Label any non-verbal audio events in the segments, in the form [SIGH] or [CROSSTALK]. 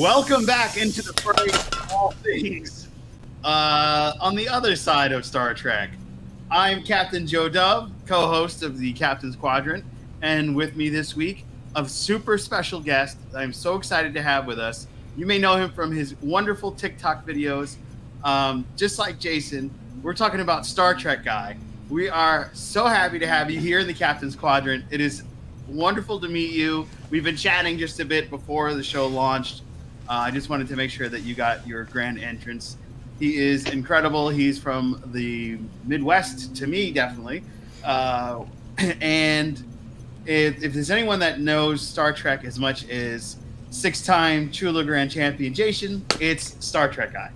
Welcome back into the fray of all things. Uh, on the other side of Star Trek, I'm Captain Joe Dove, co-host of the Captain's Quadrant, and with me this week, a super special guest I'm so excited to have with us. You may know him from his wonderful TikTok videos. Um, just like Jason, we're talking about Star Trek guy. We are so happy to have you here in the Captain's Quadrant. It is wonderful to meet you. We've been chatting just a bit before the show launched. Uh, I just wanted to make sure that you got your grand entrance. He is incredible. He's from the Midwest, to me, definitely. Uh, [CLEARS THROAT] and if, if, there's anyone that knows Star Trek as much as six-time Chula Grand Champion Jason, it's Star Trek guy.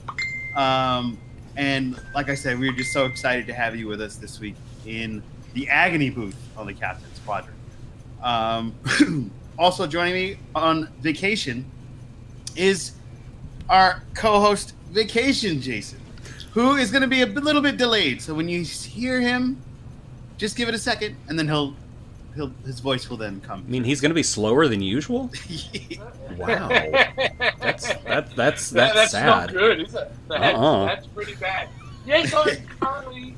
Um, and like I said, we are just so excited to have you with us this week in the agony booth on the Captain's Quadrant. Um, [CLEARS THROAT] also joining me on vacation is our co-host Vacation Jason, who is going to be a little bit delayed. So when you hear him, just give it a second, and then he'll he'll his voice will then come. I mean, he's going to be slower than usual. [LAUGHS] wow, that's that that's that's, that's sad. not good, is it? That's, uh-uh. that's pretty bad. Yes, I'm currently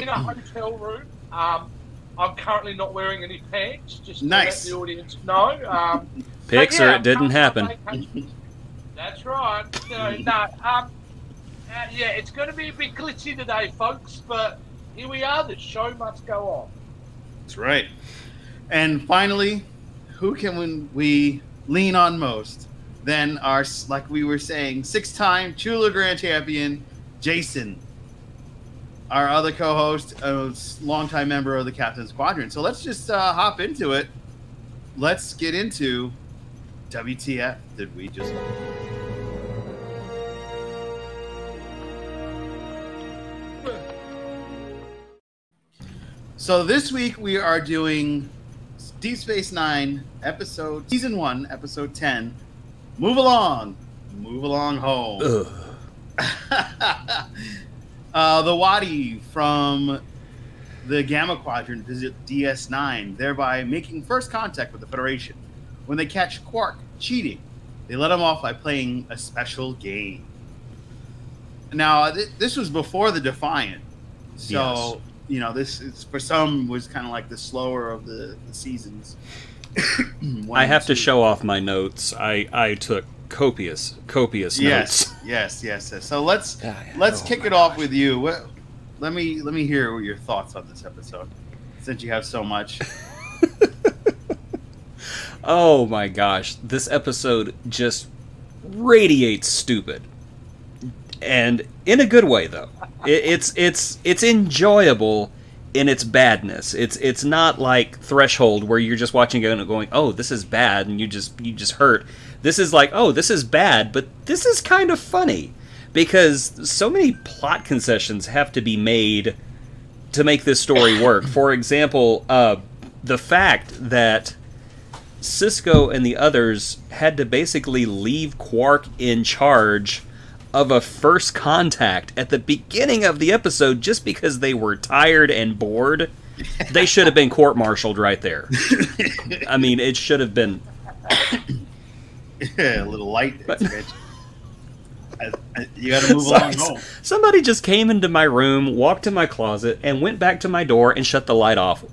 in a hotel room. Um, I'm currently not wearing any pants, just nice. to let the audience know. Um, Pics yeah, or it didn't happen. That's right. No, no. Um, uh, yeah, it's going to be a bit glitchy today, folks, but here we are. The show must go on. That's right. And finally, who can we lean on most than our, like we were saying, six time Chula Grand Champion, Jason, our other co host, a longtime member of the Captain's Quadrant. So let's just uh, hop into it. Let's get into WTF did we just. So this week we are doing Deep Space Nine episode season one, episode ten. Move along, move along home. [LAUGHS] uh, the Wadi from the Gamma Quadrant visit DS9, thereby making first contact with the Federation. When they catch Quark cheating, they let him off by playing a special game. Now, th- this was before the Defiant, so yes. you know this is for some was kind of like the slower of the, the seasons. [COUGHS] I have to show off my notes. I I took copious copious yes, notes. [LAUGHS] Yes, yes, yes. So let's let's oh, kick it gosh. off with you. What, let me let me hear your thoughts on this episode, since you have so much. [LAUGHS] oh my gosh, this episode just radiates stupid, and in a good way though. It, it's it's it's enjoyable in its badness. It's it's not like Threshold where you're just watching it and going, "Oh, this is bad," and you just you just hurt. This is like, "Oh, this is bad, but this is kind of funny." Because so many plot concessions have to be made to make this story work. For example, uh, the fact that Sisko and the others had to basically leave Quark in charge of a first contact at the beginning of the episode just because they were tired and bored. they should have been court-martialed right there. I mean, it should have been [LAUGHS] a little light. But, you got to move along home. Somebody just came into my room, walked to my closet, and went back to my door and shut the light off.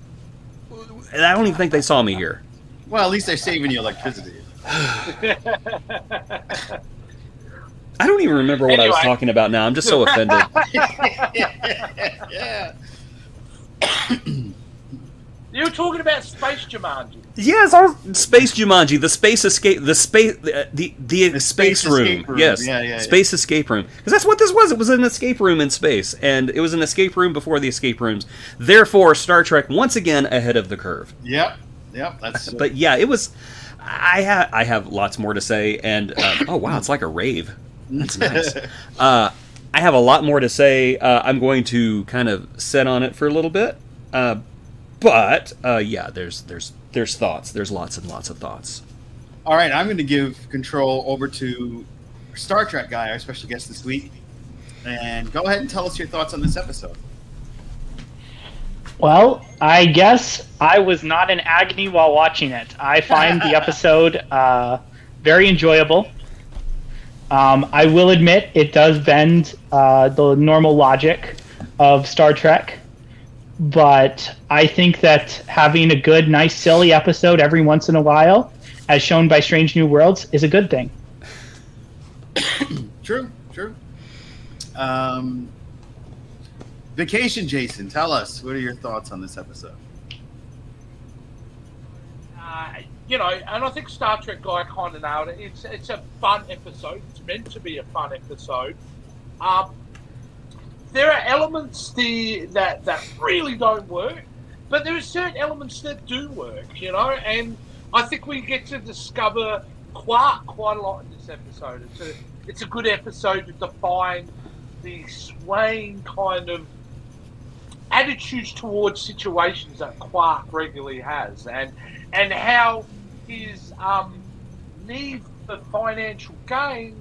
And I don't even think they saw me here. Well, at least they're saving you electricity. I don't even remember what anyway. I was talking about now. I'm just so offended. yeah. [LAUGHS] [LAUGHS] You were talking about Space Jumanji. Yes, our Space Jumanji, the space escape, the space, the the, the, the space, space room. room. Yes, yeah, yeah, space yeah. escape room. Because that's what this was. It was an escape room in space, and it was an escape room before the escape rooms. Therefore, Star Trek once again ahead of the curve. Yep, yep. That's. but yeah, it was. I have I have lots more to say, and uh, [COUGHS] oh wow, it's like a rave. That's [LAUGHS] nice. uh, I have a lot more to say. Uh, I'm going to kind of set on it for a little bit, uh, but uh, yeah, there's there's there's thoughts. There's lots and lots of thoughts. All right, I'm going to give control over to Star Trek guy, our special guest this week, and go ahead and tell us your thoughts on this episode. Well, I guess I was not in agony while watching it. I find the [LAUGHS] episode uh, very enjoyable. Um, I will admit it does bend uh, the normal logic of Star Trek, but I think that having a good, nice, silly episode every once in a while, as shown by Strange New Worlds, is a good thing. [COUGHS] True, true. Um, Vacation, Jason, tell us what are your thoughts on this episode? Uh, you know, and I think Star Trek guy kind of nailed it. It's it's a fun episode. It's meant to be a fun episode. Um, there are elements the, that that really don't work, but there are certain elements that do work. You know, and I think we get to discover Quark quite a lot in this episode. It's a it's a good episode to define the swaying kind of attitudes towards situations that Quark regularly has, and and how his um, need for financial gain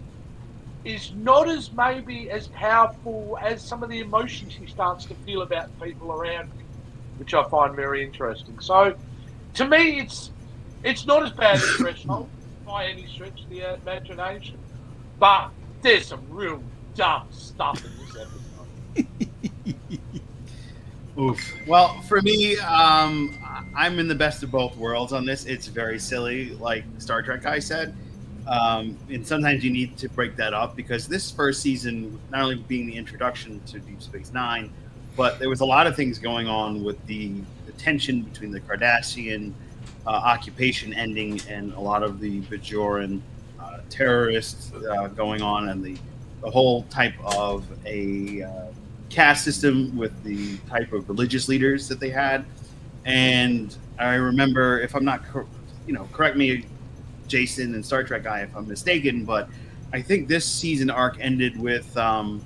is not as maybe as powerful as some of the emotions he starts to feel about people around him, which I find very interesting. So, to me, it's it's not as bad as Threshold [COUGHS] by any stretch of the imagination, but there's some real dumb stuff in this episode. [LAUGHS] Oof. Well, for me, um, I'm in the best of both worlds on this. It's very silly, like Star Trek guy said. Um, and sometimes you need to break that up because this first season, not only being the introduction to Deep Space Nine, but there was a lot of things going on with the, the tension between the Cardassian uh, occupation ending and a lot of the Bajoran uh, terrorists uh, going on, and the the whole type of a uh, caste system with the type of religious leaders that they had. And I remember, if I'm not, cor- you know, correct me, Jason and Star Trek guy, if I'm mistaken, but I think this season arc ended with um,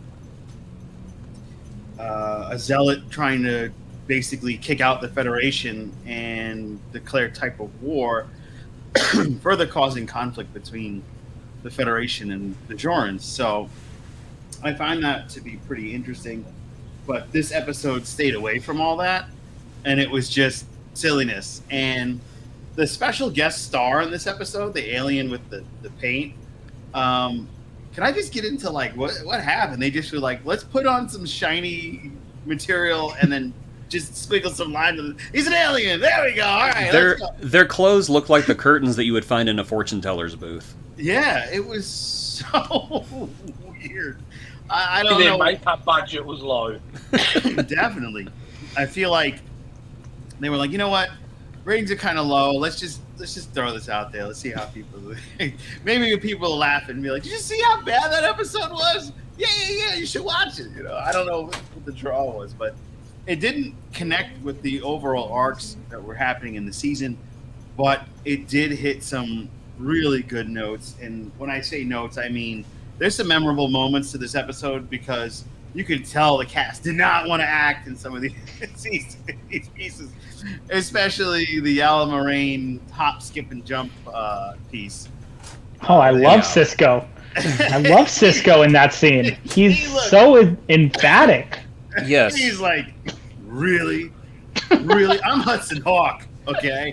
uh, a zealot trying to basically kick out the Federation and declare type of war, [CLEARS THROAT] further causing conflict between the Federation and the Jorans. So I find that to be pretty interesting. But this episode stayed away from all that, and it was just silliness. And the special guest star in this episode, the alien with the, the paint, um, can I just get into like what what happened? They just were like, let's put on some shiny material and then just sprinkle some lines. He's an alien. There we go. All right. Their go. their clothes look like the curtains that you would find in a fortune teller's booth. Yeah, it was [LAUGHS] so weird. I, I don't Their know. makeup budget was low. [LAUGHS] Definitely. I feel like they were like, you know what, ratings are kind of low. Let's just let's just throw this out there. Let's see how people. [LAUGHS] Maybe people will laugh and be like, did you see how bad that episode was? Yeah, yeah, yeah. You should watch it. You know, I don't know what the draw was, but it didn't connect with the overall arcs that were happening in the season. But it did hit some really good notes. And when I say notes, I mean there's some memorable moments to this episode because you could tell the cast did not want to act in some of these, [LAUGHS] these pieces, especially the Alamarine hop, skip, and jump uh, piece. Oh, I love Yeah. Sisko. I [LAUGHS] love Sisko in that scene. He's He looked- so emphatic. Yes. He's like, really, really, I'm Hudson Hawk. Okay.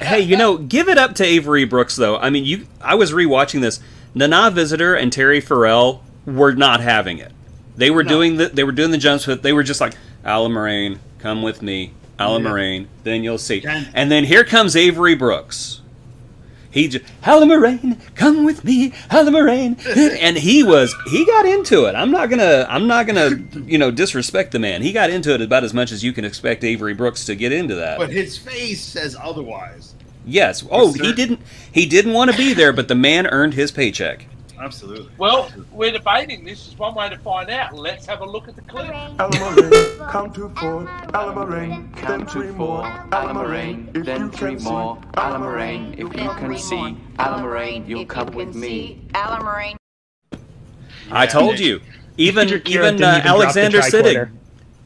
hey, you know, give it up to Avery Brooks though. I mean, you I was rewatching this. Nana Visitor and Terry Farrell were not having it. They were No. doing the they were doing the jumps with they were just like Alamarine, come with me, Alan Yeah. Moraine, then you'll see. And then here comes Avery Brooks. He just Alamarine, come with me, Alamarine, [LAUGHS] and he was he got into it. I'm not gonna I'm not gonna you know disrespect the man. He got into it about as much as you can expect Avery Brooks to get into that. but his face says otherwise. Yes. Oh, he didn't. He didn't want to be there, but the man earned his paycheck. Absolutely. Well, we're debating this. Is one way to find out. Let's have a look at the clip. Alamarine, count [LAUGHS] to four. Alamarine, then Count three to more. four, Alamarine, if then three can see. more, Alamarine, if you can see, Alamarine, you'll come with me. Alamarine. I told you. Even even uh, even Alexander Siddig.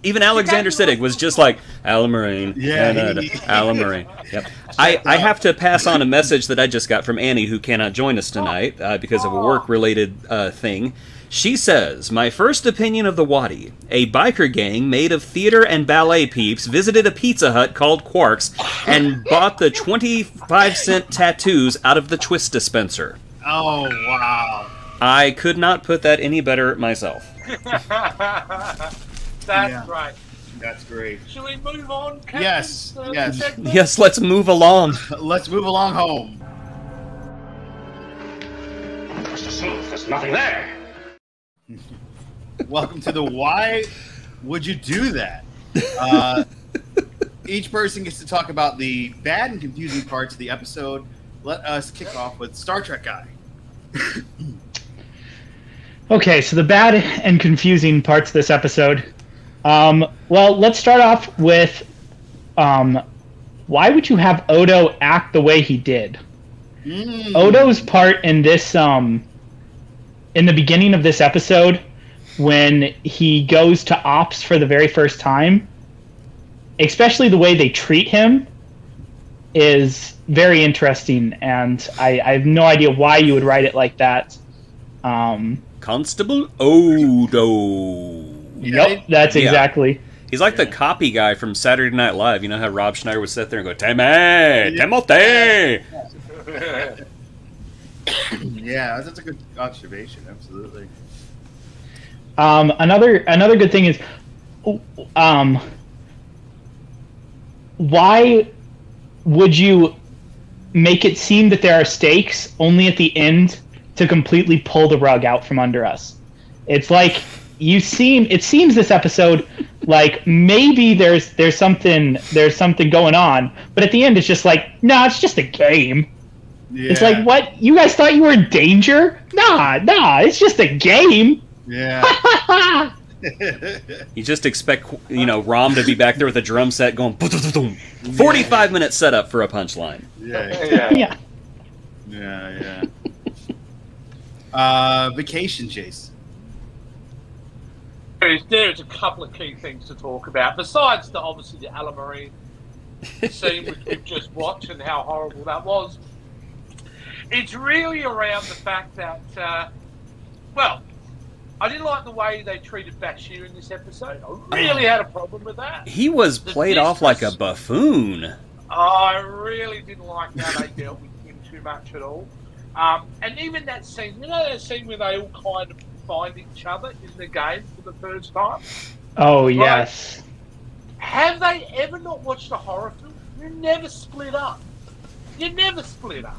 Tricorder. Even Alexander Siddig was just like Alamarine. Yeah, da, da, da, Alan Yep. I, I have to pass on a message that I just got from Annie, who cannot join us tonight uh, because of a work-related uh, thing. She says, "My first opinion of the Wadi: A biker gang made of theater and ballet peeps visited a Pizza Hut called Quarks and bought the twenty-five cent tattoos out of the twist dispenser." Oh wow. I could not put that any better myself. [LAUGHS] That's Yeah. right. That's great. Shall we move on? Captain, Yes, to the yes. segment? [LAUGHS] Yes, let's move along. [LAUGHS] Let's move along home. Mr. Smooth, there's nothing there. [LAUGHS] Welcome to the Why Would You Do That? Uh, each person gets to talk about the bad and confusing parts of the episode. Let us kick off with Star Trek Guy. Okay, so the bad and confusing parts of this episode. Um, well, let's start off with um, why would you have Odo act the way he did? Mm. Odo's part in this um in the beginning of this episode when he goes to ops for the very first time, especially the way they treat him is very interesting and I, I have no idea why you would write it like that. Um Constable Odo. Yeah, Yep, that's yeah. exactly. He's like the copy guy from Saturday Night Live. You know how Rob Schneider would sit there and go, Timmy, Timothy. [LAUGHS] Yeah, that's a good observation. Absolutely. Um, another another good thing is, um, why would you make it seem that there are stakes only at the end to completely pull the rug out from under us? It's like you seem. It seems this episode like maybe there's there's something there's something going on, but at the end it's just like, nah, it's just a game. Yeah. It's like, what? You guys thought you were in danger? Nah, nah, it's just a game. Yeah. [LAUGHS] You just expect, you know, Rom to be back there with a drum set going, "Boom." 45 minute setup for a punchline. yeah. Yeah. yeah. Yeah. Yeah. Uh, vacation chase. There's, there's a couple of key things to talk about, besides the obviously the Alamarine scene which we've just watched and how horrible that was. It's really around the fact that, uh, well, I didn't like the way they treated Bashir in this episode. I really had a problem with that. He was played off like a buffoon. I really didn't like how they dealt with him too much at all. Um, and even that scene, you know that scene where they all kind of find each other in the game for the first time? Oh yes. Have they ever not watched a horror film? You never split up. You never split up.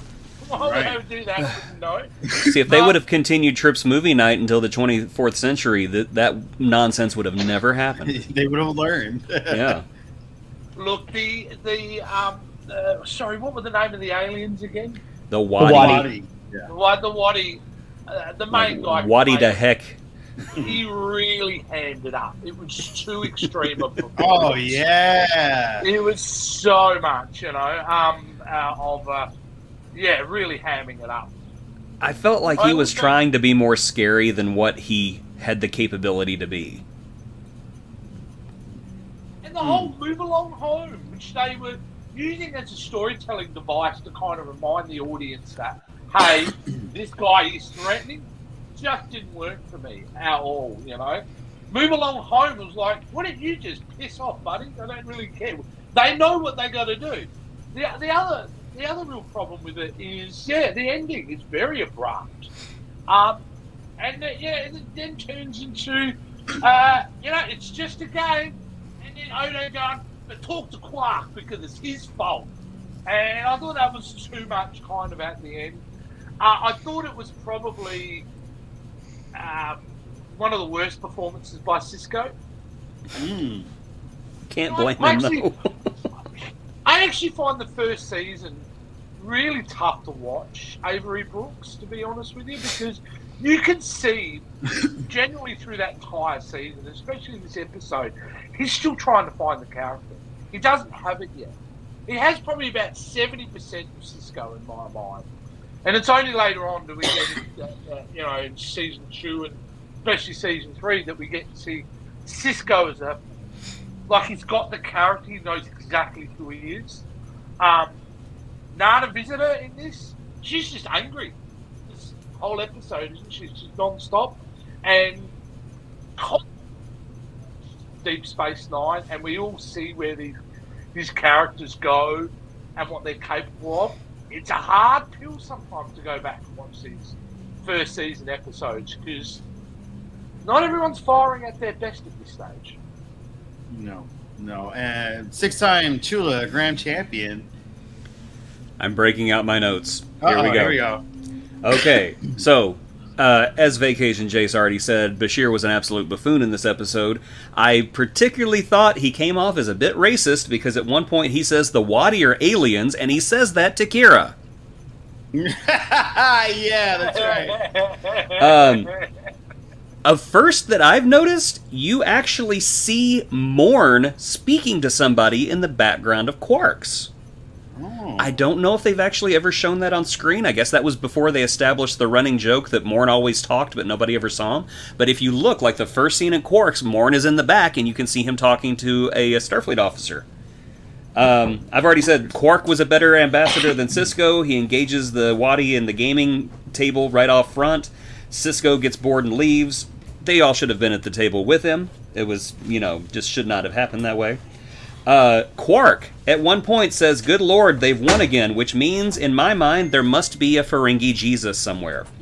Why Right. would they do that? [SIGHS] I. See, if they would have continued Tripp's movie night until the 24th century, that that nonsense would have never happened. [LAUGHS] they would have learned. Yeah. [LAUGHS] Look, the the um, uh, sorry, what were the name of the aliens again? The Wadi. Wadi. Yeah. The Wad- the Waddy, uh, the main guy. Wadi the heck. He really handed up. It was too extreme of a [LAUGHS] Oh yeah. It was so much, you know, um, uh, of uh, yeah, really hamming it up. I felt like he was was trying to be more scary than what he had the capability to be. And the whole move along home, which they were using as a storytelling device to kind of remind the audience that, hey, this guy is threatening, just didn't work for me at all, you know. Move along home was like, why don't you just piss off, buddy? I don't really care. They know what they got to do. The, the other the other real problem with it is, yeah, the ending is very abrupt. Um, and uh, yeah, it then turns into, uh, you know, it's just a game. And then Odo going, but talk to Quark because it's his fault. And I thought that was too much kind of at the end. Uh, I thought it was probably um, one of the worst performances by Sisko. Mm. Can't blame him actually- [LAUGHS] I actually find the first season really tough to watch, Avery Brooks, to be honest with you, because you can see genuinely through that entire season, especially this episode, he's still trying to find the character. He doesn't have it yet. He has probably about 70% of Sisko in my mind. And it's only later on that we get, into, uh, you know, in season two and especially season three that we get to see Sisko as a like he's got the character, he knows exactly who he is. Um, Nana Visitor in this, she's just angry. This whole episode, isn't she? She's non-stop. And Deep Space Nine, and we all see where these, these characters go and what they're capable of. It's a hard pill sometimes to go back and watch these first season episodes because not everyone's firing at their best at this stage. No, no. And six-time Chula Grand Champion. I'm breaking out my notes. Here Uh-oh, we go. Here we go. Okay, so uh, as Vacation Jace already said, Bashir was an absolute buffoon in this episode. I particularly thought he came off as a bit racist because at one point he says the Wadi are aliens, and he says that to Kira. [LAUGHS] yeah, that's right. [LAUGHS] Um, A first that I've noticed, you actually see Morn speaking to somebody in the background of Quarks. I don't know if they've actually ever shown that on screen. I guess that was before they established the running joke that Morn always talked, but nobody ever saw him. But if you look, like the first scene in Quarks, Morn is in the back, and you can see him talking to a, a Starfleet officer. Um, I've already said Quark was a better ambassador than Sisko. He engages the Wadi in the gaming table right off front. Sisko gets bored and leaves. They all should have been at the table with him. It was, you know, just should not have happened that way. Uh, Quark at one point says, "Good Lord, they've won again," which means, in my mind, there must be a Ferengi Jesus somewhere. [LAUGHS]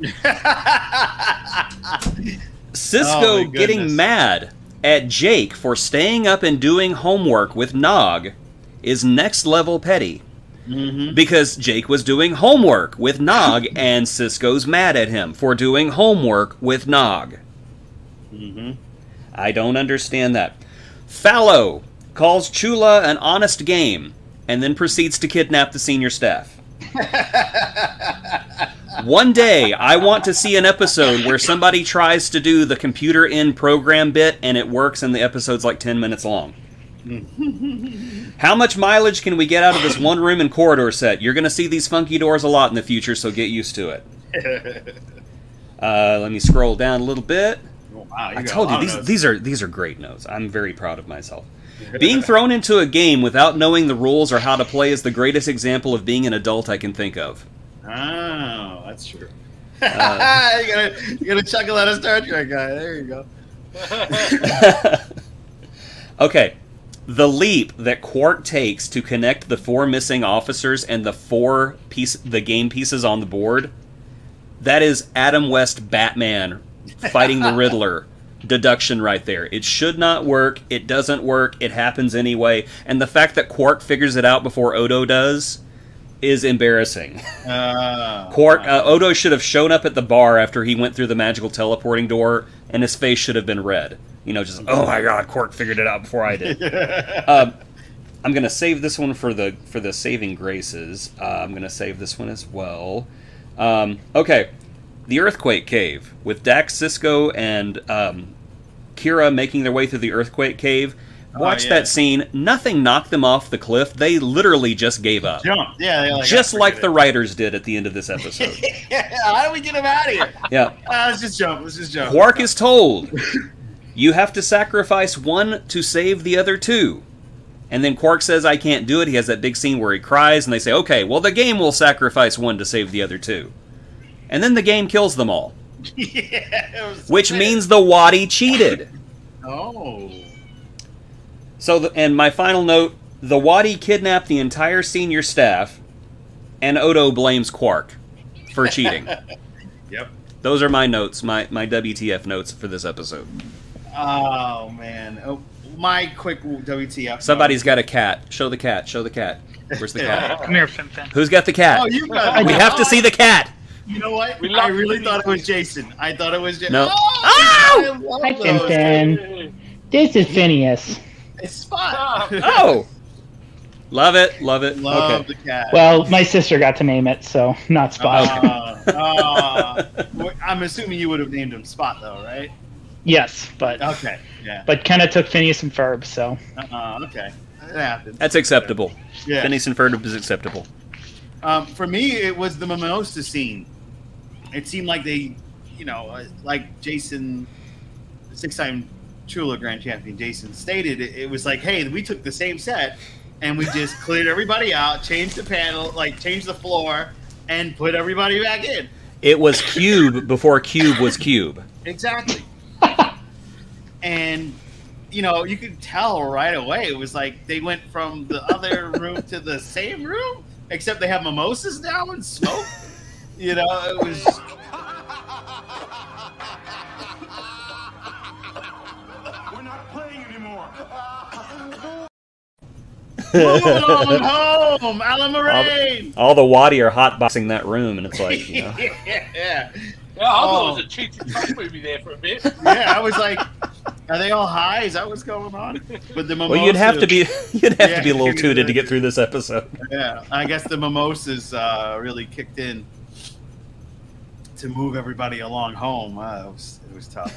Sisko Oh, getting mad at Jake for staying up and doing homework with Nog is next level petty. Mm-hmm. Because Jake was doing homework with Nog, [LAUGHS] and Sisko's mad at him for doing homework with Nog. Mm-hmm. I don't understand that. Falow calls Chula an honest game and then proceeds to kidnap the senior staff. [LAUGHS] One day, I want to see an episode where somebody tries to do the computer in program bit and it works and the episode's like 10 minutes long. [LAUGHS] How much mileage can we get out of this one room and corridor set? You're going to see these funky doors a lot in the future, so get used to it. [LAUGHS] Uh, let me scroll down a little bit. Oh, wow, I told you these these are these are great notes. I'm very proud of myself. [LAUGHS] Being thrown into a game without knowing the rules or how to play is the greatest example of being an adult I can think of. Oh, that's true. [LAUGHS] Uh, you gotta you gotta chuckle at a Star Trek guy. There you go. [LAUGHS] okay, the leap that Quark takes to connect the four missing officers and the four piece the game pieces on the board, that is Adam West Batman fighting the Riddler. Deduction right there. It should not work. It doesn't work. It happens anyway. And the fact that Quark figures it out before Odo does is embarrassing. Uh, [LAUGHS] Quark, uh, Odo should have shown up at the bar after he went through the magical teleporting door, and his face should have been red. You know, just oh my god, Quark figured it out before I did. [LAUGHS] [LAUGHS] um, I'm gonna save this one for the for the saving graces. Uh, I'm gonna save this one as well. Um, okay, the earthquake cave with Dax, Sisko, and um, Kira making their way through the earthquake cave. Watch Oh, yeah. that scene. Nothing knocked them off the cliff. They literally just gave up. Jump. Yeah, like, just "Ah, like forget the writers did at the end of this episode. [LAUGHS] yeah, how do we get them out of here? [LAUGHS] yeah. Ah, let's just jump. Let's just jump. Quark is told, [LAUGHS] you have to sacrifice one to save the other two. And then Quark says, I can't do it. He has that big scene where he cries, and they say, okay, well, the game will sacrifice one to save the other two. And then the game kills them all, [LAUGHS] yeah, which so means the Wadi cheated. Oh. So, the, and my final note the Wadi kidnapped the entire senior staff, and Odo blames Quark for cheating. [LAUGHS] Yep. Those are my notes, my, my WTF notes for this episode. Oh man. Oh, my quick WTF. Somebody's got a cat. Show the cat. Show the cat. Where's the [LAUGHS] cat? Come here, Finfin. Who's got the cat? Oh, you got. we have to see the cat. You know what? We I really the thought it was Jason. I thought it was Jason. No. Oh, Ow! I love Hi, those. This is Phineas. It's Spot. Oh, love it, love it. Love okay. the cat. Well, my sister got to name it, so not Spot. [LAUGHS] Uh, uh, I'm assuming you would have named him Spot, though, right? yes, but Okay. Yeah. but Kenna took Phineas and Ferb, so Uh, okay. That happens. That's acceptable. Yeah. Phineas and Ferb is acceptable. Um, for me, it was the mimosa scene. It seemed like they, you know, uh, like Jason, six-time Chula Grand Champion Jason stated, it, it was like, hey, we took the same set and we just [LAUGHS] cleared everybody out, changed the panel, like changed the floor, and put everybody back in. It was Cube before Cube was Cube. Exactly. [LAUGHS] and you know, you could tell right away. It was like they went from the other [LAUGHS] room to the same room, except they have mimosas now and smoke. You know, it was. We're not playing anymore. Home, Alamarine. All, all, the Wadi are hotboxing that room, and it's like, you know. [LAUGHS] yeah. Yeah, I thought oh. it was oh. a cheap Trump movie there for a bit. Yeah, I was like, are they all high? Is that what's going on? But the mimosas, well, you'd have to be [LAUGHS] you'd have yeah, to be a little tooted to get through this episode. Yeah, I guess the mimosas uh, really kicked in to move everybody along home. Uh, it was it was tough.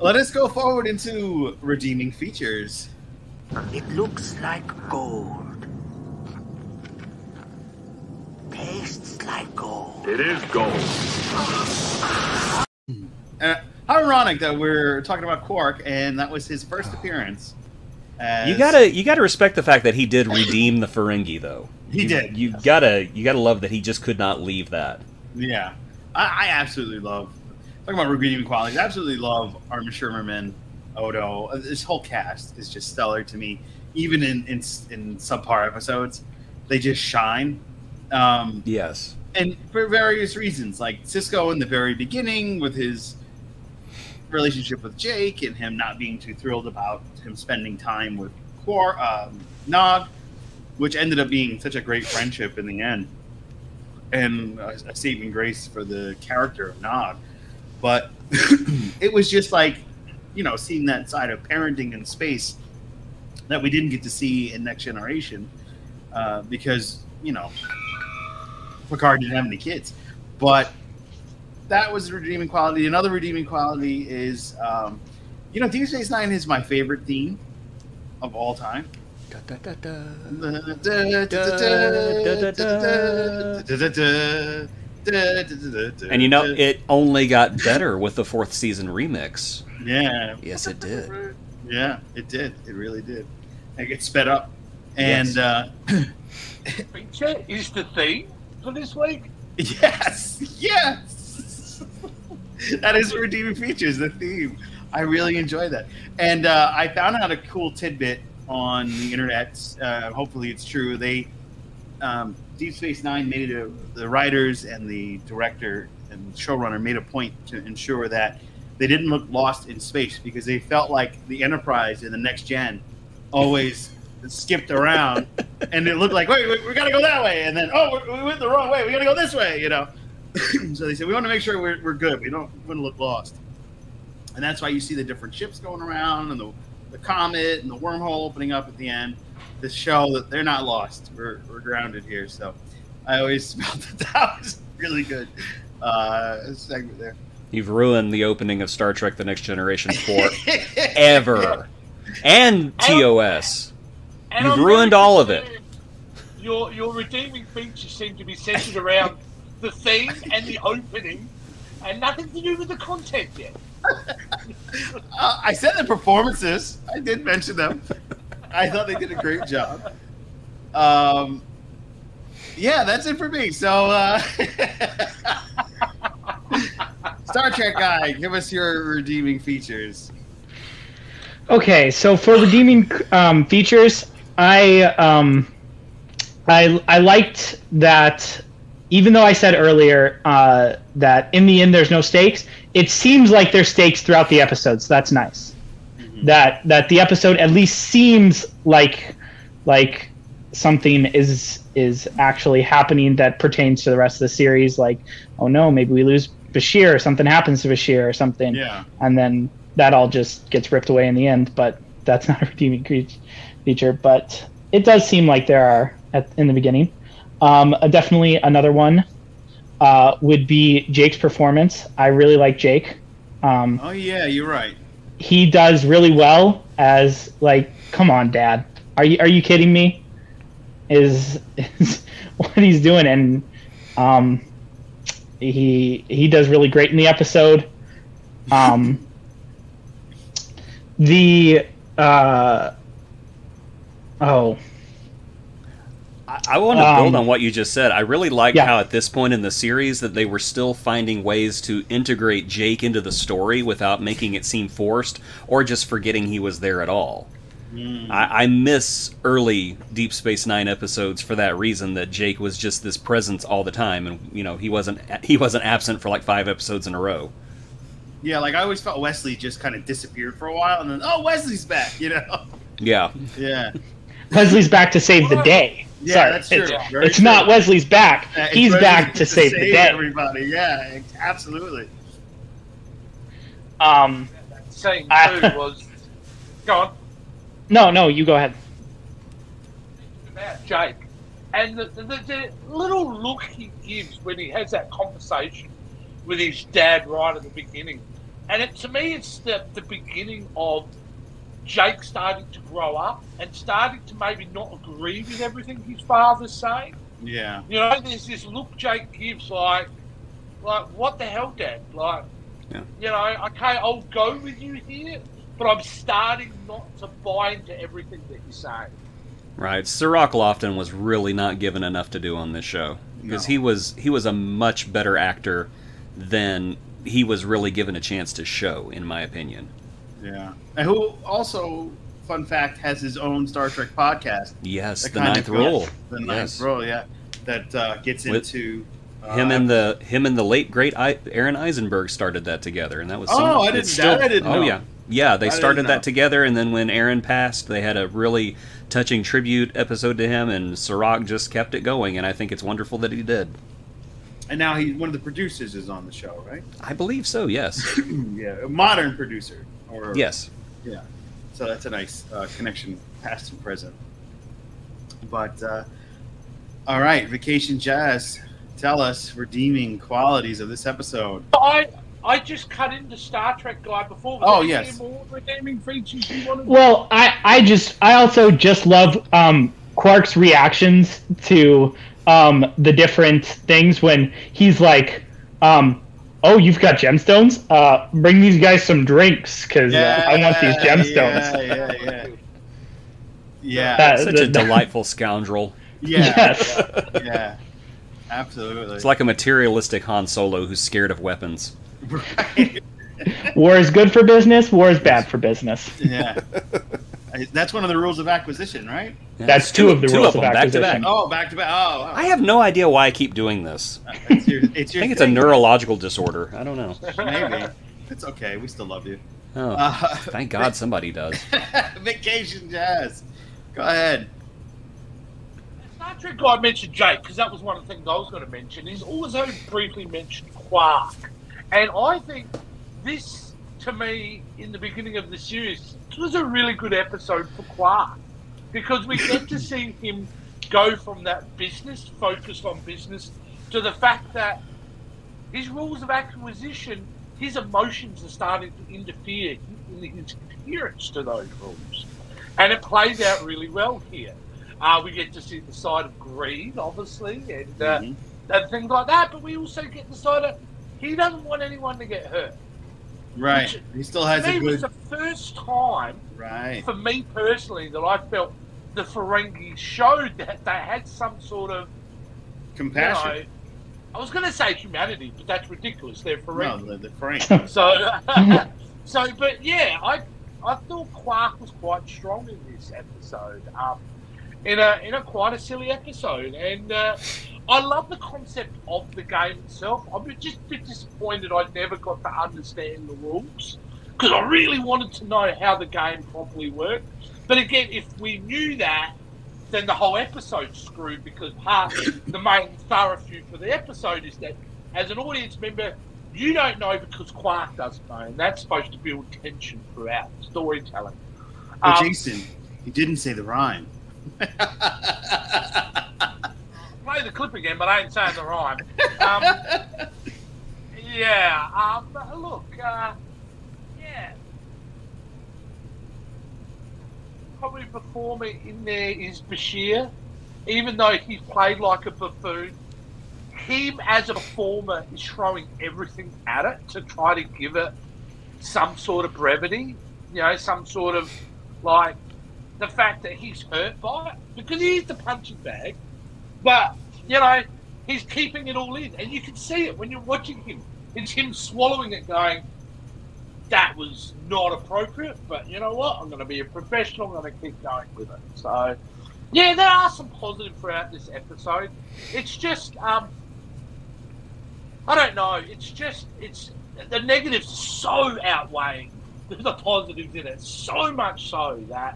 Let us go forward into redeeming features. It looks like gold. Tastes like gold. It is gold. Uh, how ironic that we're talking about Quark, and that was his first appearance. As, You gotta you gotta respect the fact that he did redeem the Ferengi, though. He You- did, You yes. gotta you gotta love that he just could not leave that. Yeah, I, I absolutely love talking about redeeming qualities. I absolutely love Armin Shimerman, Odo. This whole cast is just stellar to me. Even in in, in subpar episodes, they just shine. Um, Yes. and for various reasons, like Sisko in the very beginning with his relationship with Jake and him not being too thrilled about him spending time with Quar um, Nog, which ended up being such a great friendship in the end, and a, saving grace for the character of Nog. But [CLEARS THROAT] it was just like, you know, seeing that side of parenting in space that we didn't get to see in Next Generation uh, because you know Picard didn't have any kids, but that was a redeeming quality. Another redeeming quality is, um, you know, Deep Space Nine is my favorite theme of all time. And you know, it only got better with the fourth season remix. yeah, Yes, it did. yeah, it did. It really did. It gets sped up, and Yes. uh, is the theme for this week. Yes, yes. that is redeeming features, the theme. I really enjoy that, and uh, I found out a cool tidbit on the internet. Uh, hopefully, it's true. They um, Deep Space Nine made it a, the writers and the director and showrunner made a point to ensure that they didn't look lost in space because they felt like the Enterprise in the next gen always skipped around [LAUGHS] and it looked like wait, wait we gotta go that way. And then oh we, we went the wrong way. We gotta go this way you know? [CLEARS THROAT] So they said we want to make sure we're, we're good. We don't want to look lost. And that's why you see the different ships going around and the, the comet and the wormhole opening up at the end to show that they're not lost we're, we're grounded here so i always [LAUGHS] felt that that was really good uh segment there You've ruined the opening of Star Trek: The Next Generation [LAUGHS] forever, and TOS. And You've I'm ruined all of it. Your your redeeming features seem to be centered around the theme and the opening, and nothing to do with the content yet. [LAUGHS] Uh, I said the performances. I did mention them. I thought they did a great job. Um, yeah, that's it for me. So, uh, [LAUGHS] Star Trek guy, give us your redeeming features. Okay, so for redeeming um, features, I um, I I liked that. Even though I said earlier uh, that in the end there's no stakes, it seems like there's stakes throughout the episode. So that's nice. That that the episode at least seems like like something is is actually happening that pertains to the rest of the series. Like, oh no, maybe we lose Bashir, or something happens to Bashir, or something Yeah. and then that all just gets ripped away in the end. But that's [LAUGHS] not a redeeming feature. But it does seem like there are at in the beginning. Um, uh, definitely another one uh, would be Jake's performance. I really like Jake. Um, Oh yeah, you're right. he does really well as like, come on, Dad, are you are you kidding me? Is, [LAUGHS] is what he's doing, and um, he he does really great in the episode. Um, [LAUGHS] the uh, oh I, I want to build Um, on what you just said. I really like Yeah. how at this point in the series that they were still finding ways to integrate Jake into the story without making it seem forced or just forgetting he was there at all. I, I miss early Deep Space Nine episodes for that reason that Jake was just this presence all the time, and you know he wasn't he wasn't absent for like five episodes in a row. Yeah, like I always felt Wesley just kind of disappeared for a while, and then oh, Wesley's back. You know. Yeah. Yeah. Wesley's back to save the day. Yeah, Sorry, that's true. It's, Very it's true. not Wesley's back. Uh, He's back to save the day. everybody. Yeah, absolutely. Um, Scene I- was. Go on. no, no, you go ahead. about Jake and the, the, the little look he gives when he has that conversation with his dad right at the beginning. And it, to me, it's the, the beginning of Jake starting to grow up and starting to maybe not agree with everything his father's saying. Yeah. You know, there's this look Jake gives like, like what the hell, Dad? Like, Yeah. you know, okay, I'll go with you here, but I'm starting not to buy into everything that you're saying. Right. Cirroc Lofton was really not given enough to do on this show because No. he was he was a much better actor than he was really given a chance to show, in my opinion. Yeah. And who also, fun fact, has his own Star Trek podcast. Yes, that the ninth rule. The ninth Yes. rule, yeah. That uh, gets With into uh, Him and the him and the late great I, Aron Eisenberg started that together, and that was Oh, some- I didn't- still- that I didn't Oh know. yeah, yeah. They I started that together, and then when Aron passed, they had a really touching tribute episode to him, and Cirroc just kept it going, and I think it's wonderful that he did. And now he's one of the producers is on the show, right? I believe so. Yes. [COUGHS] yeah, a modern producer. Or yes. Yeah. So that's a nice uh, connection, past and present. But uh, all right, Vacation Jazz, tell us redeeming qualities of this episode. I I just cut into Star Trek guy before. Was Oh, yes. more redeeming features you wanted? Well, I, I just I also just love um, Quark's reactions to um, the different things when he's like, um, "Oh, you've got gemstones. Uh, bring these guys some drinks because uh, I want these gemstones." Yeah, yeah, yeah. Yeah. That- Such the- a delightful scoundrel. yeah. Yes. [LAUGHS] Yeah. Absolutely. It's like a materialistic Han Solo who's scared of weapons. [LAUGHS] Right. War is good for business. War is bad for business. yeah. [LAUGHS] I- That's one of the rules of acquisition, right? That's two of the rules of them, back to back. acquisition. Oh, back to back. Oh, wow. I have no idea why I keep doing this. [LAUGHS] It's your, it's I your think it's a neurological disorder. I don't know. Maybe. It's okay. We still love you. Oh, Uh, [LAUGHS] thank God somebody does. [LAUGHS] Vacation Jazz. Go ahead. Star Trek guy mentioned Jake because that was one of the things I was going to mention. He's also briefly mentioned Quark, and I think this, to me, in the beginning of the series, it was a really good episode for Quark because we get to see him go from that business, focused on business, to the fact that his rules of acquisition, his emotions are starting to interfere in his adherence to those rules. And it plays out really well here. Uh, we get to see the side of greed, obviously, and, uh, Mhm. and things like that, but we also get the side of he doesn't want anyone to get hurt. Right. Which, He still has to a me, was the first time Right. for me personally that I felt the Ferengi showed that they had some sort of Compassion. you know, I was going to say humanity, but that's ridiculous. They're Ferengi. no, Ferengi. the, the [LAUGHS] Frank. So, [LAUGHS] so, but yeah, I I thought Quark was quite strong in this episode. Um, in a in a quite a silly episode, and uh, I love the concept of the game itself. I'm just a bit disappointed I never got to understand the rules because I really wanted to know how the game properly worked. But again, if we knew that, then the whole episode's screwed because part [COUGHS] the main thoroughfare for the episode is that as an audience member, you don't know because Quark doesn't know, and that's supposed to build tension throughout storytelling. Well, Um, Jason, he didn't say the rhyme. [LAUGHS] play the clip again, but I ain't saying the rhyme. Um, [LAUGHS] yeah, um, look, uh, yeah. Probably performer in there is Bashir, even though he's played like a buffoon. Him as a performer is throwing everything at it to try to give it some sort of brevity, you know, some sort of like the fact that he's hurt by it because he is the punching bag. But you know, he's keeping it all in, and you can see it when you're watching him. It's him swallowing it, going, "That was not appropriate." But you know what? I'm going to be a professional. I'm going to keep going with it. So, yeah, there are some positive throughout this episode. It's just, um, I don't know. It's just, it's the negatives so outweighing [LAUGHS] the positives in it. So much so that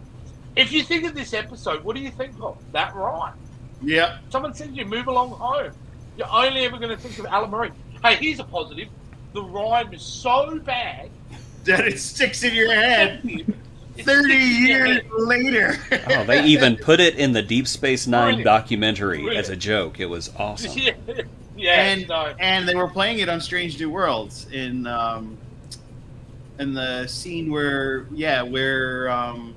If you think of this episode, what do you think of? That rhyme. Yep. Someone says you move along home. You're only ever going to think of Alamarine. Hey, here's a positive. The rhyme is so bad. That it sticks in your head [LAUGHS] 30 years later. Oh, they even put it in the Deep Space Nine Brilliant. documentary Brilliant. as a joke. It was [LAUGHS] awesome. Yeah, yeah. and no. and they were playing it on Strange New Worlds in um, in the scene where yeah where um,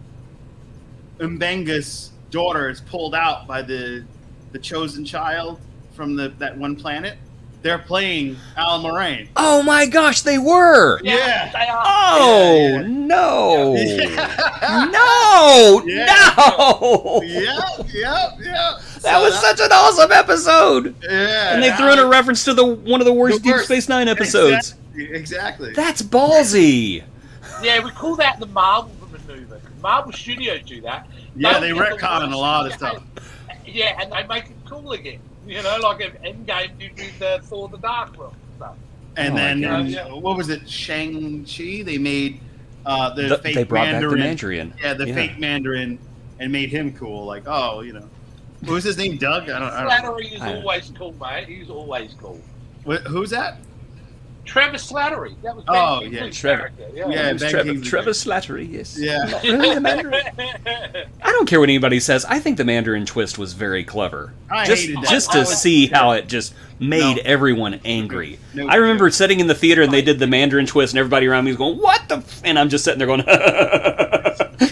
M'Benga's daughter is pulled out by the the chosen child from the that one planet. They're playing Alamarine. Oh my gosh, they were! Yeah. They are. Oh Yeah, yeah. no! Yeah. No! Yeah. No! Yep, yep, yep. That was such an awesome episode. yeah. And they threw in a reference to the one of the worst The Deep. Space Nine episodes. Exactly. exactly. That's ballsy. Yeah, we call that the Marvel maneuver. Marvel Studios do that. yeah, they They'll get the retcon a lot of yeah, stuff. Yeah, and they make it cool again. You know, like if Endgame did with uh, Thor: The Dark World stuff. And Oh then gosh. uh, what was it? Shang Chi. They made uh, the, The- fake they brought back the Mandarin. Mandarin. Yeah, the Yeah. fake Mandarin, and made him cool. Like, oh, you know, what was his name? Doug. I don't. I don't know. Slattery is always cool, mate. He's always cool. What, who's that? Trevor Slattery. That was Ben Oh, Kingsley's yeah, Trevor. character. Yeah, It was Ben Trevor, Kingsley. Trevor Slattery, yes. Yeah. Really, the Mandarin? [LAUGHS] I don't care what anybody says. I think the Mandarin twist was very clever. I just hated that. just I to was- see how it just made No. everyone angry. No, I remember no. sitting in the theater and they did the Mandarin twist and everybody around me was going, "What the?" F-? And I'm just sitting there going, [LAUGHS] I,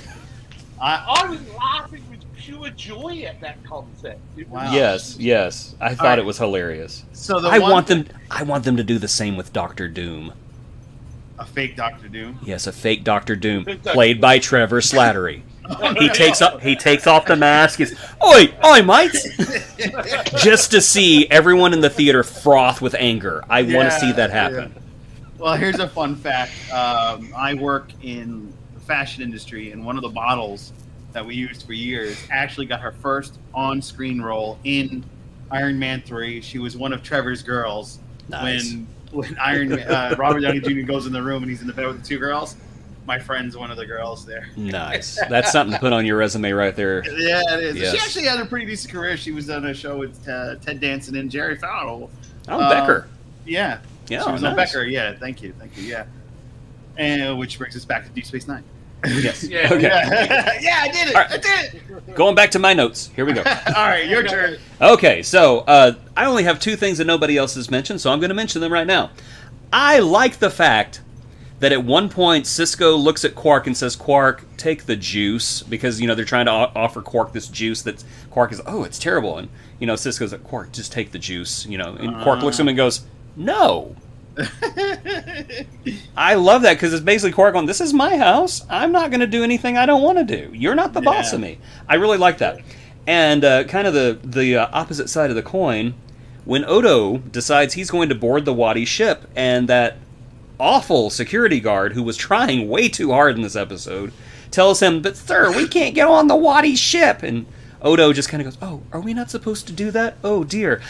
I was laughing with pure joy at that concept. It was- Wow. "Yes, yes." I thought right. it was hilarious. so the I one, want them. I want them to do the same with Doctor Doom. a fake Doctor Doom. Yes, a fake Doctor Doom, played by Trevor Slattery. [LAUGHS] He takes up. He takes off the mask. He's, oi, oi, mate! [LAUGHS] Just to see everyone in the theater froth with anger. I want to see that happen. Well, here's a fun fact. Um, I work in the fashion industry, and one of the models that we used for years actually got her first on-screen role in Iron Man Three. She was one of Trevor's girls Nice. when when Iron Man, uh, [LAUGHS] Robert Downey Jr. goes in the room and he's in the bed with the two girls. My friend's one of the girls there. Nice. That's something to put on your resume right there. Yeah, it is. Yes. She actually had a pretty decent career. She was on a show with uh, Ted Danson and Terry Farrell. Oh, Uh, Becker. Yeah, Yeah, she was on. Becker. Yeah, thank you, thank you. Yeah, and which brings us back to Deep Space Nine. Yes. [LAUGHS] Yeah. Okay. Yeah, yeah, [LAUGHS] I did it. Right. I did it. Going back to my notes. Here we go. [LAUGHS] All right, your turn. Okay, so uh, I only have two things that nobody else has mentioned, so I'm going to mention them right now. I like the fact that at one point Sisko looks at Quark and says, "Quark, take the juice," because you know they're trying to o- offer Quark this juice that Quark is, "Oh, it's terrible," and you know Sisko's like, "Quark, just take the juice," you know, and Quark looks at him and goes, "No." [LAUGHS] I love that because it's basically Quark going, "This is my house. I'm not going to do anything I don't want to do. You're not the boss of me." I really like that. And uh, kind of the the uh, opposite side of the coin, when Odo decides he's going to board the Wadi ship, and that awful security guard who was trying way too hard in this episode tells him, "But sir, we can't get on the Wadi ship." And Odo just kind of goes, "Oh, are we not supposed to do that? Oh dear,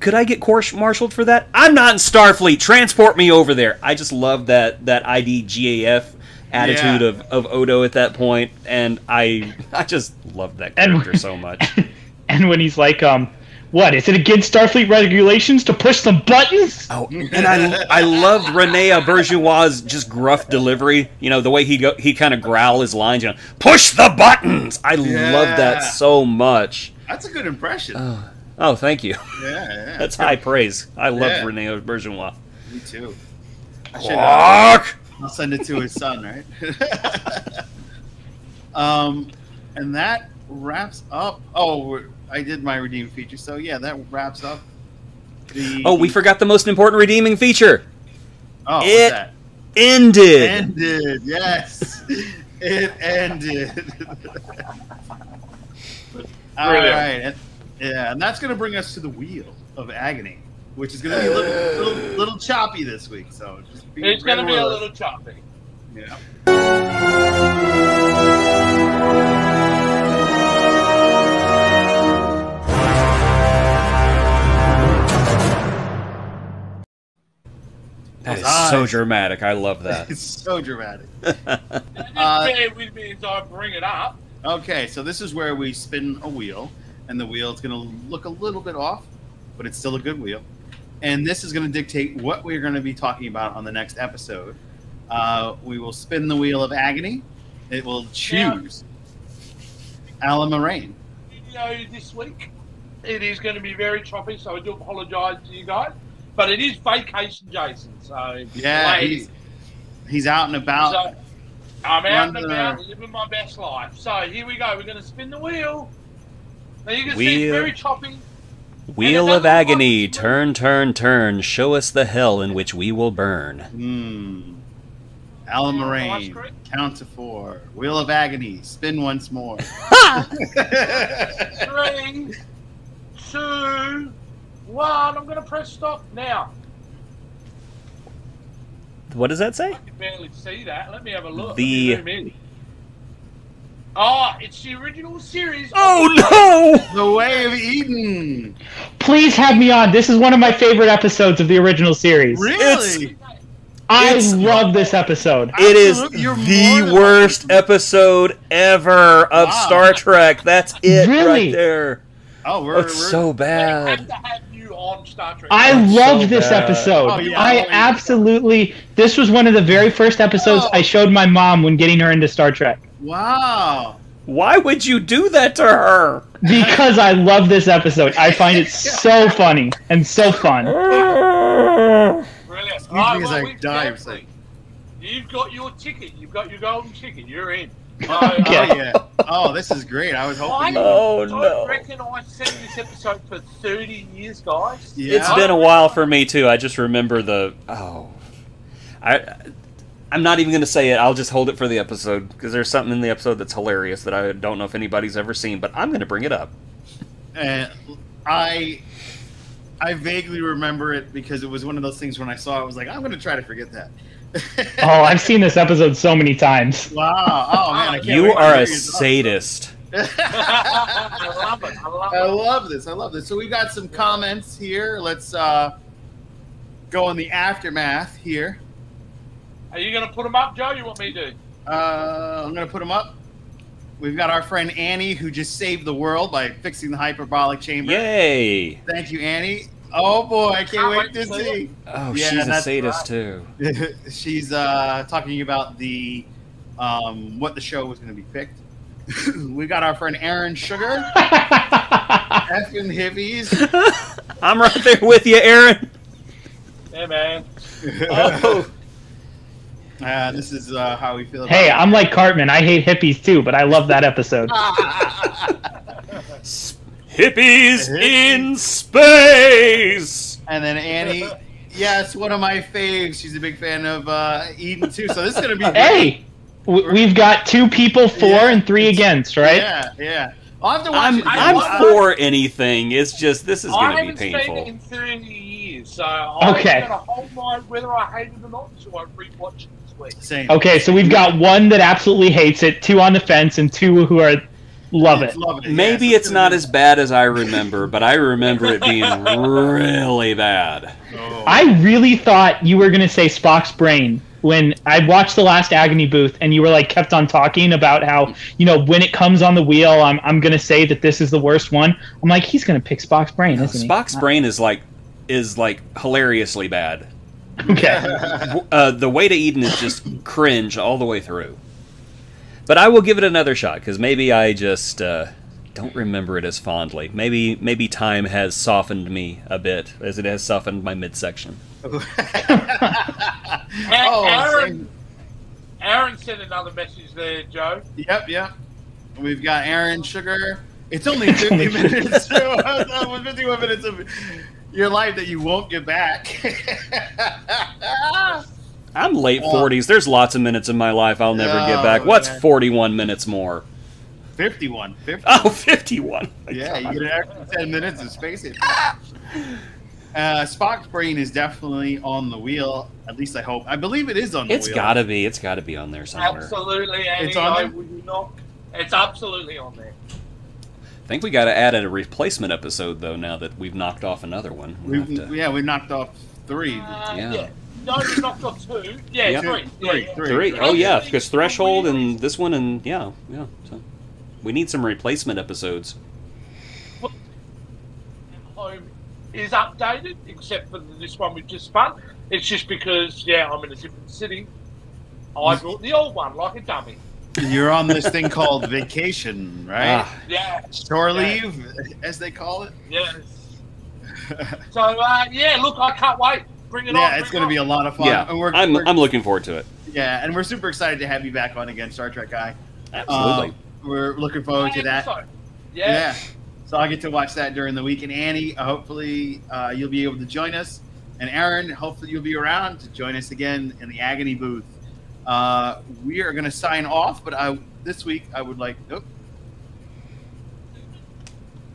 could I get court-martialed for that? I'm not in Starfleet. Transport me over there." I just love that that IDGAF attitude Yeah. of, of Odo at that point, and I [LAUGHS] I just love that And- character so much. [LAUGHS] And when he's like, um, what, is it against Starfleet regulations to push some buttons? Oh, and I I loved Rene Auberjonois' just gruff delivery. You know the way he go he kind of growl his lines. You know, push the buttons. I love that so much. That's a good impression. Oh, thank you. yeah, yeah. [LAUGHS] That's high praise. I love Yeah. Rene Auberjonois. Me too. I should, uh, Quark. I'll send it to his son, right? [LAUGHS] um, and that wraps up. Oh, we're- I did my redeem feature. So yeah, that wraps up. The Oh, we forgot the most important redeeming feature. Oh, what's it that? Ended. ended. Yes, [LAUGHS] it ended. [LAUGHS] All Brilliant. right, and, yeah, and that's going to bring us to the wheel of agony, which is going to be a little, little, little choppy this week. So just be It's going to be a little choppy. Yeah. That is Those so dramatic. I love that. [LAUGHS] It's so dramatic. [LAUGHS] Just Uh, bear with me as I bring it up. Okay, so this is where we spin a wheel, and the wheel is going to look a little bit off, but it's still a good wheel. And this is going to dictate what we're going to be talking about on the next episode. Uh, we will spin the wheel of agony. It will choose Alamarine. Video this week. It is going to be very choppy, so I do apologise to you guys. But it is vacation, Jason. So Yeah, he's, he's out and about. So, I'm out and Run about, living my best life. So here we go. We're going to spin the wheel. Now you can see it's very choppy. Wheel of agony, one- turn, turn, turn. Show us the hell in which we will burn. Hmm. Alan Yeah, Moraine, count to four. Wheel of agony, spin once more. [LAUGHS] Three, two, one. I'm going to press stop now. What does that say? I can barely see that. Let me have a look. The- Let me zoom in. Oh, it's the original series. Oh no! the Way of Eden. Please have me on. This is one of my favorite episodes of the original series. Really? I It's- love this episode. It is Absolutely, you're more the worst welcome. episode ever of Wow. Star Trek. That's it Really? right there. Oh, we're, it's we're- so I have bad. To have you on Star Trek. I That's love so this bad. episode. Oh, yeah. I absolutely. This was one of the very first episodes Oh. I showed my mom when getting her into Star Trek Wow. Why would you do that to her? because I love this episode. I find it [LAUGHS] so funny and so fun. Brilliant. Excuse Right, me as well, I we've die got- You've got your ticket. You've got your golden ticket. You're in. Oh, oh, so, [LAUGHS] Okay. Oh yeah. Oh, this is great. I was I. Oh, don't no. reckon I've seen this episode for 30 years, guys. Yeah. It's been a while for me too. I just remember the oh, I I'm not even gonna say it. I'll just hold it for the episode because there's something in the episode that's hilarious that I don't know if anybody's ever seen, but I'm gonna bring it up. And I I vaguely remember it because it was one of those things when I saw it, I was like, I'm going to try to forget that. [LAUGHS] Oh, I've seen this episode so many times. Wow. Oh, man. I can't You are a sadist. I love it. I love I love this. I love this. So we've got some comments here. Let's uh, go in the aftermath here. Are you going to put them up, Joe? You want me to? Uh, I'm going to put them up. We've got our friend Annie who just saved the world by fixing the hyperbolic chamber. Yay! Thank you, Annie. Oh boy, I can't Can't wait wait to to see see. Oh, Yeah, she's a that's sadist too. [LAUGHS] She's uh, talking about the um, what the show was going to be picked. [LAUGHS] we got our friend Aaron Sugar, [LAUGHS] effing hippies. I'm right there with you, Aaron. Hey man. Oh, Uh, this is uh, how we feel. About Hey, I'm like Cartman. I hate hippies too, but I love that episode. Hippies in space. and then Annie, yes, one of my faves. She's a big fan of uh, Eden too. So this is going to be [LAUGHS] Hey, w- we've got two people for Yeah. and three against, right? Yeah, yeah. I'll have to watch I'm it. I'm I- for anything. It's just this is going to be painful. I haven't be seen it painful. in 30 years, so I'm Okay. going to hold my whether I hate it or not until I rewatch it this week. Same. Okay, so we've got one that absolutely hates it, two on the fence, and two who are love it. Loving it. Maybe yeah, so it's not be- as bad as I remember, but I remember it being really bad. Oh. I really thought you were gonna say Spock's brain when I watched the last Agony booth, and you were like kept on talking about how you know when it comes on the wheel, I'm I'm gonna say that this is the worst one. I'm like, he's gonna pick Spock's brain, isn't he? Spock's brain is like is like hilariously bad. Okay. [LAUGHS] Uh, the way to Eden is just cringe all the way through. But I will give it another shot because maybe I just uh, don't remember it as fondly. Maybe maybe time has softened me a bit as it has softened my midsection. [LAUGHS] oh, Aaron. Aaron sent another message there, Joe. Yep, yep. We've got Aaron Sugar. It's only [LAUGHS] 50 minutes. So, [LAUGHS] 51 minutes of your life that you won't get back. I'm late Oh. 40s. There's lots of minutes in my life I'll never get Oh, back. What's man. 41 minutes more? 51. 50. Oh, 51. [LAUGHS] yeah, you get an extra 10 minutes of space. It. Uh, Spock's brain is definitely on the wheel. At least I hope. I believe it is on the It's wheel. It's got to be. It's got to be on there somewhere. Absolutely, Annie. It's on I there? would not. It's absolutely on there. I think we got to add a replacement episode though. Now that we've knocked off another one, We'll We've, have to- yeah, we knocked off three. Uh, Yeah. yeah. No, we knocked off two. Yeah, Yeah. three. Three, Yeah, yeah. three. Three. Oh yeah, because threshold and this one and yeah, yeah. So We need some replacement episodes. home is updated, except for this one we just spun. It's just because, yeah, I'm in a different city. I brought the old one like a dummy. You're on this thing called vacation, right? Ah, Yeah, Shore yeah. leave, as they call it. yes. So, uh, yeah, look, I can't wait. Bring it on. yeah, it's going to be a lot of fun. yeah, And we're, I'm we're- I'm looking forward to it. yeah, and we're super excited to have you back on again, Star Trek guy. Absolutely. Uh, we're looking forward to that. So, Yeah. yeah. So I get to watch that during the week. And Annie, uh, hopefully uh, you'll be able to join us. And Aaron, hopefully you'll be around to join us again in the Agony booth. Uh, we are going to sign off, but I this week I would like. Oh.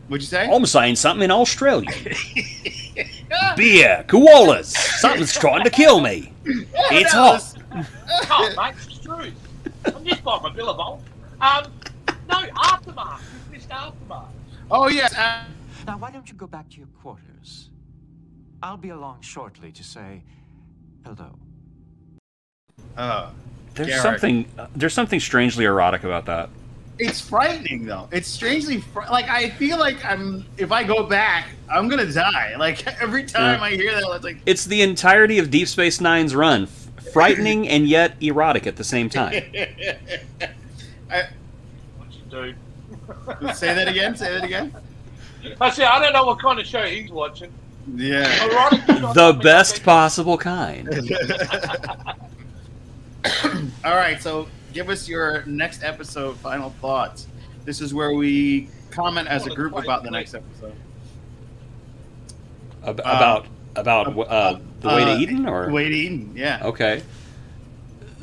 What'd you say? I'm saying something in Australia. [LAUGHS] Beer, koalas. Something's trying to kill me. It's no, hot. Come [LAUGHS] on, mate, it's true. I'm just by my Billabong. Um, no, Aftermath. You missed Aftermath. Oh yes. Uh, Now, why don't you go back to your quarters? I'll be along shortly to say hello. uh, There's Garrett. something uh, there's something strangely erotic about that. It's frightening though. It's strangely fr- like I feel like I'm. If I go back, I'm gonna die. [LAUGHS] Like every time I hear that, it's like. It's the entirety of Deep Space Nine's run, f- [LAUGHS] frightening and yet erotic at the same time. [LAUGHS] I, What say that again. Say that again. I said, I don't know what kind of show he's watching. Yeah. Ironically, The best possible kind. All right, so give us your next episode final thoughts. This is where we comment as a group about the next episode. Ab- about about uh, the way to Uh, Eden or Way to Eden, yeah. okay.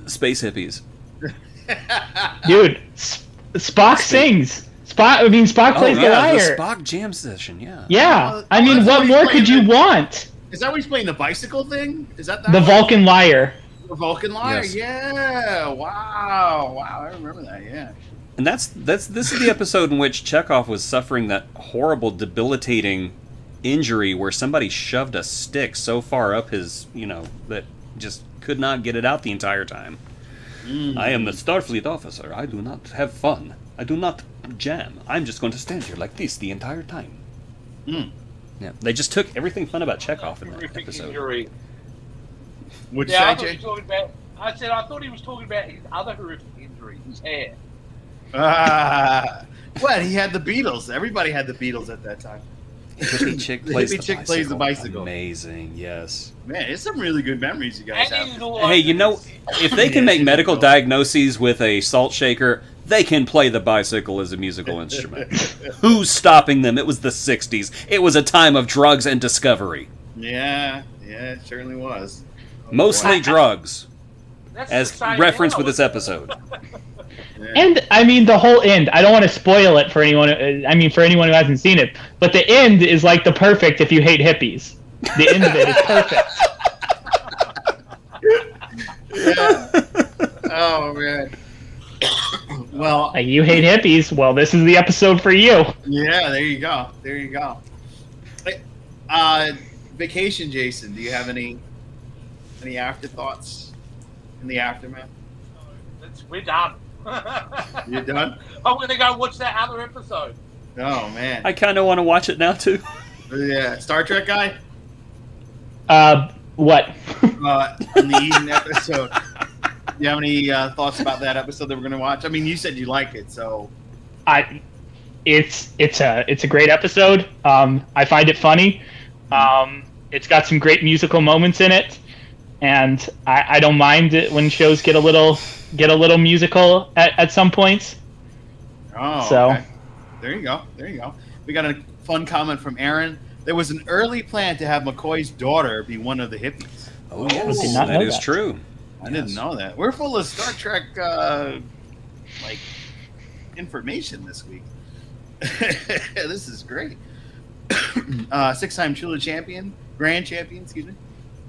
Space hippies. [LAUGHS] Dude, S- Spock sings. Spock. I mean, Spock plays the Oh, yeah, lyre. the Spock jam session. Yeah. yeah. Oh, I mean, what what more could you playing want? Is that what he's playing the bicycle thing? Is that that The one? Vulcan lyre. The Vulcan lyre? Yes. Yeah. Wow. Wow. I remember that. Yeah. And that's that's this is the episode in which Chekov was suffering that horrible, debilitating injury where somebody shoved a stick so far up his, you know, that just could not get it out the entire time. I am a Starfleet officer. I do not have fun. I do not jam. I'm just going to stand here like this the entire time. Mm. Yeah, they just took everything fun about Chekov in that episode. injury. Would Yeah, I thought he was talking about. I said I thought he was talking about his other horrific injury, his hair. Ah. [LAUGHS] what? He had the Beatles. Everybody had the Beatles at that time. Hippie chick [LAUGHS] plays hippie the chick plays the bicycle. bicycle. Amazing, yes. Man, it's some really good memories you guys And have. Hey, you know, if they can make medical diagnoses with a salt shaker, they can play the bicycle as a musical instrument. Who's stopping them? It was the 60s. It was a time of drugs and discovery. Yeah, yeah, it certainly was. Mostly boy. drugs, That's as the same referenced with this episode. Yeah. And I mean, the whole end. I don't want to spoil it for anyone. uh, I mean, for anyone who hasn't seen it. But the end is like the perfect if you hate hippies. The end of it is perfect. [LAUGHS] yeah. oh man. well, Like you hate hippies. Well, this is the episode for you. yeah. There you go. There you go. Uh, vacation, Jason. Do you have any any afterthoughts in the aftermath? That's- we're done. [LAUGHS] You're done? I'm going to go watch that other episode. Oh man. I kind of want to watch it now, too. yeah. Star Trek guy. Uh, what? Uh, in the Eden episode. [LAUGHS] Do you have any uh, thoughts about that episode that we're going to watch? I mean, you said you like it, so I. It's it's a it's a great episode. Um, I find it funny. Um, it's got some great musical moments in it, and I, I don't mind it when shows get a little get a little musical at, at some points. Oh, So- okay. there you go. There you go. We got a fun comment from Aaron. There was an early plan to have McCoy's daughter be one of the hippies. Oh, yes. Did not that know is that. true. I didn't know that. We're full of Star Trek uh, like information this week. [LAUGHS] this is great. [COUGHS] uh, six-time Chula champion, grand champion. Excuse me.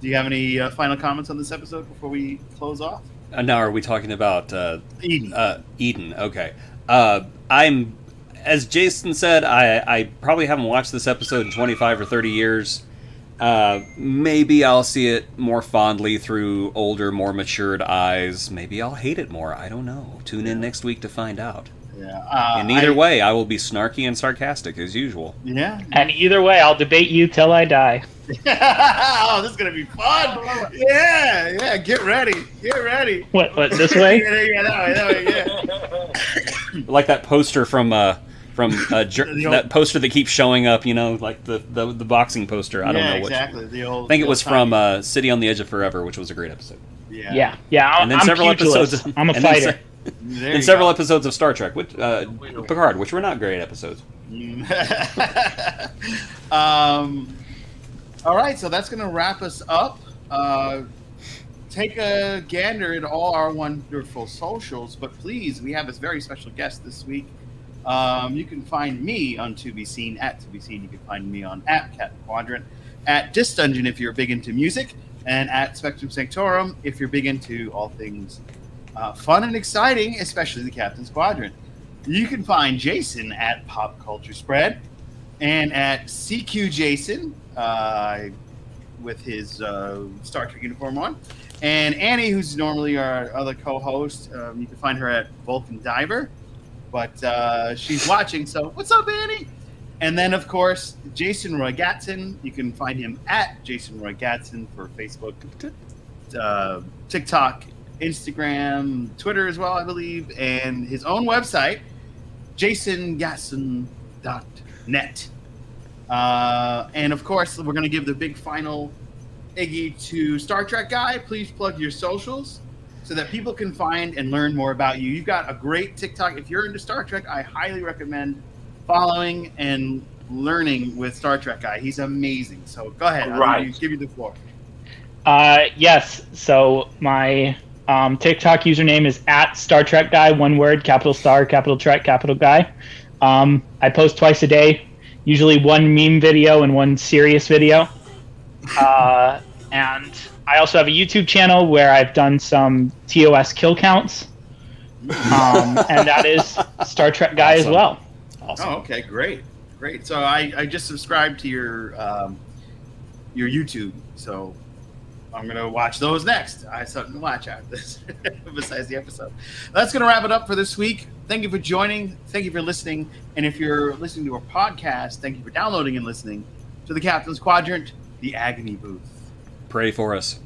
Do you have any uh, final comments on this episode before we close off? Uh, now, are we talking about uh, Eden. Uh, Eden. Okay. Uh, I'm, as Jason said, I, I probably haven't watched this episode in 25 or 30 years. Uh, maybe I'll see it more fondly through older, more matured eyes. Maybe I'll hate it more. I don't know. Tune in next week to find out. Yeah. Uh, In either I- way, I will be snarky and sarcastic as usual. Yeah. And either way, I'll debate you till I die. [LAUGHS] oh, this is gonna be fun. Yeah, yeah. Get ready. Get ready. What? What? This way? [LAUGHS] yeah, yeah, that way, that way, yeah. [LAUGHS] Like that poster from uh from uh, Jer- old- that poster that keeps showing up. You know, like the the, the boxing poster. I don't know what. exactly. The old. I think it was old from uh, City on the Edge of Forever, which was a great episode. yeah. Yeah, yeah. I'm, And then I'm several pugilist. episodes. I'm a and fighter. se- There and several go. episodes of Star Trek, which uh, Picard, which were not great episodes. um, all right, so that's going to wrap us up. Uh, take a gander at all our wonderful socials, but please, we have a very special guest this week. Um, you can find me on To Be Seen at To Be Seen. You can find me on at Cat Quadrant, at Disc Dungeon if you're big into music, and at Spectrum Sanctorum if you're big into all things uh, fun and exciting, especially the Captain's Quadrant. You can find Jason at Pop Culture Spread and at CQ Jason uh, with his uh, Star Trek uniform on. And Annie, who's normally our other co host, um, you can find her at Vulcan Diver. But uh, she's watching, so what's up, Annie? And then, of course, Jason Roy Gatson. You can find him at Jason Roy Gatson for Facebook, uh, TikTok, Instagram, Twitter as well, I believe, and his own website, jasongasson.net. Uh, and of course, we're going to give the big final Iggy to Star Trek Guy. Please plug your socials so that people can find and learn more about you. You've got a great TikTok. If you're into Star Trek, I highly recommend following and learning with Star Trek Guy. He's amazing. So go ahead. Right. give you- give you the floor. Uh, yes. So my um, TikTok username is at Star Trek Guy, one word, capital Star, capital Trek, capital Guy. Um, I post twice a day, usually one meme video and one serious video. Uh, and I also have a YouTube channel where I've done some TOS kill counts, um, and that is Star Trek Guy as well. Awesome. Oh, okay, great, great. So I, I just subscribed to your um, your YouTube, so I'm gonna watch those next. I have something to watch after this, [LAUGHS] besides the episode. That's gonna wrap it up for this week. Thank you for joining. Thank you for listening. And if you're listening to our podcast, thank you for downloading and listening to the Captain's Quadrant, the Agony Booth. Pray for us.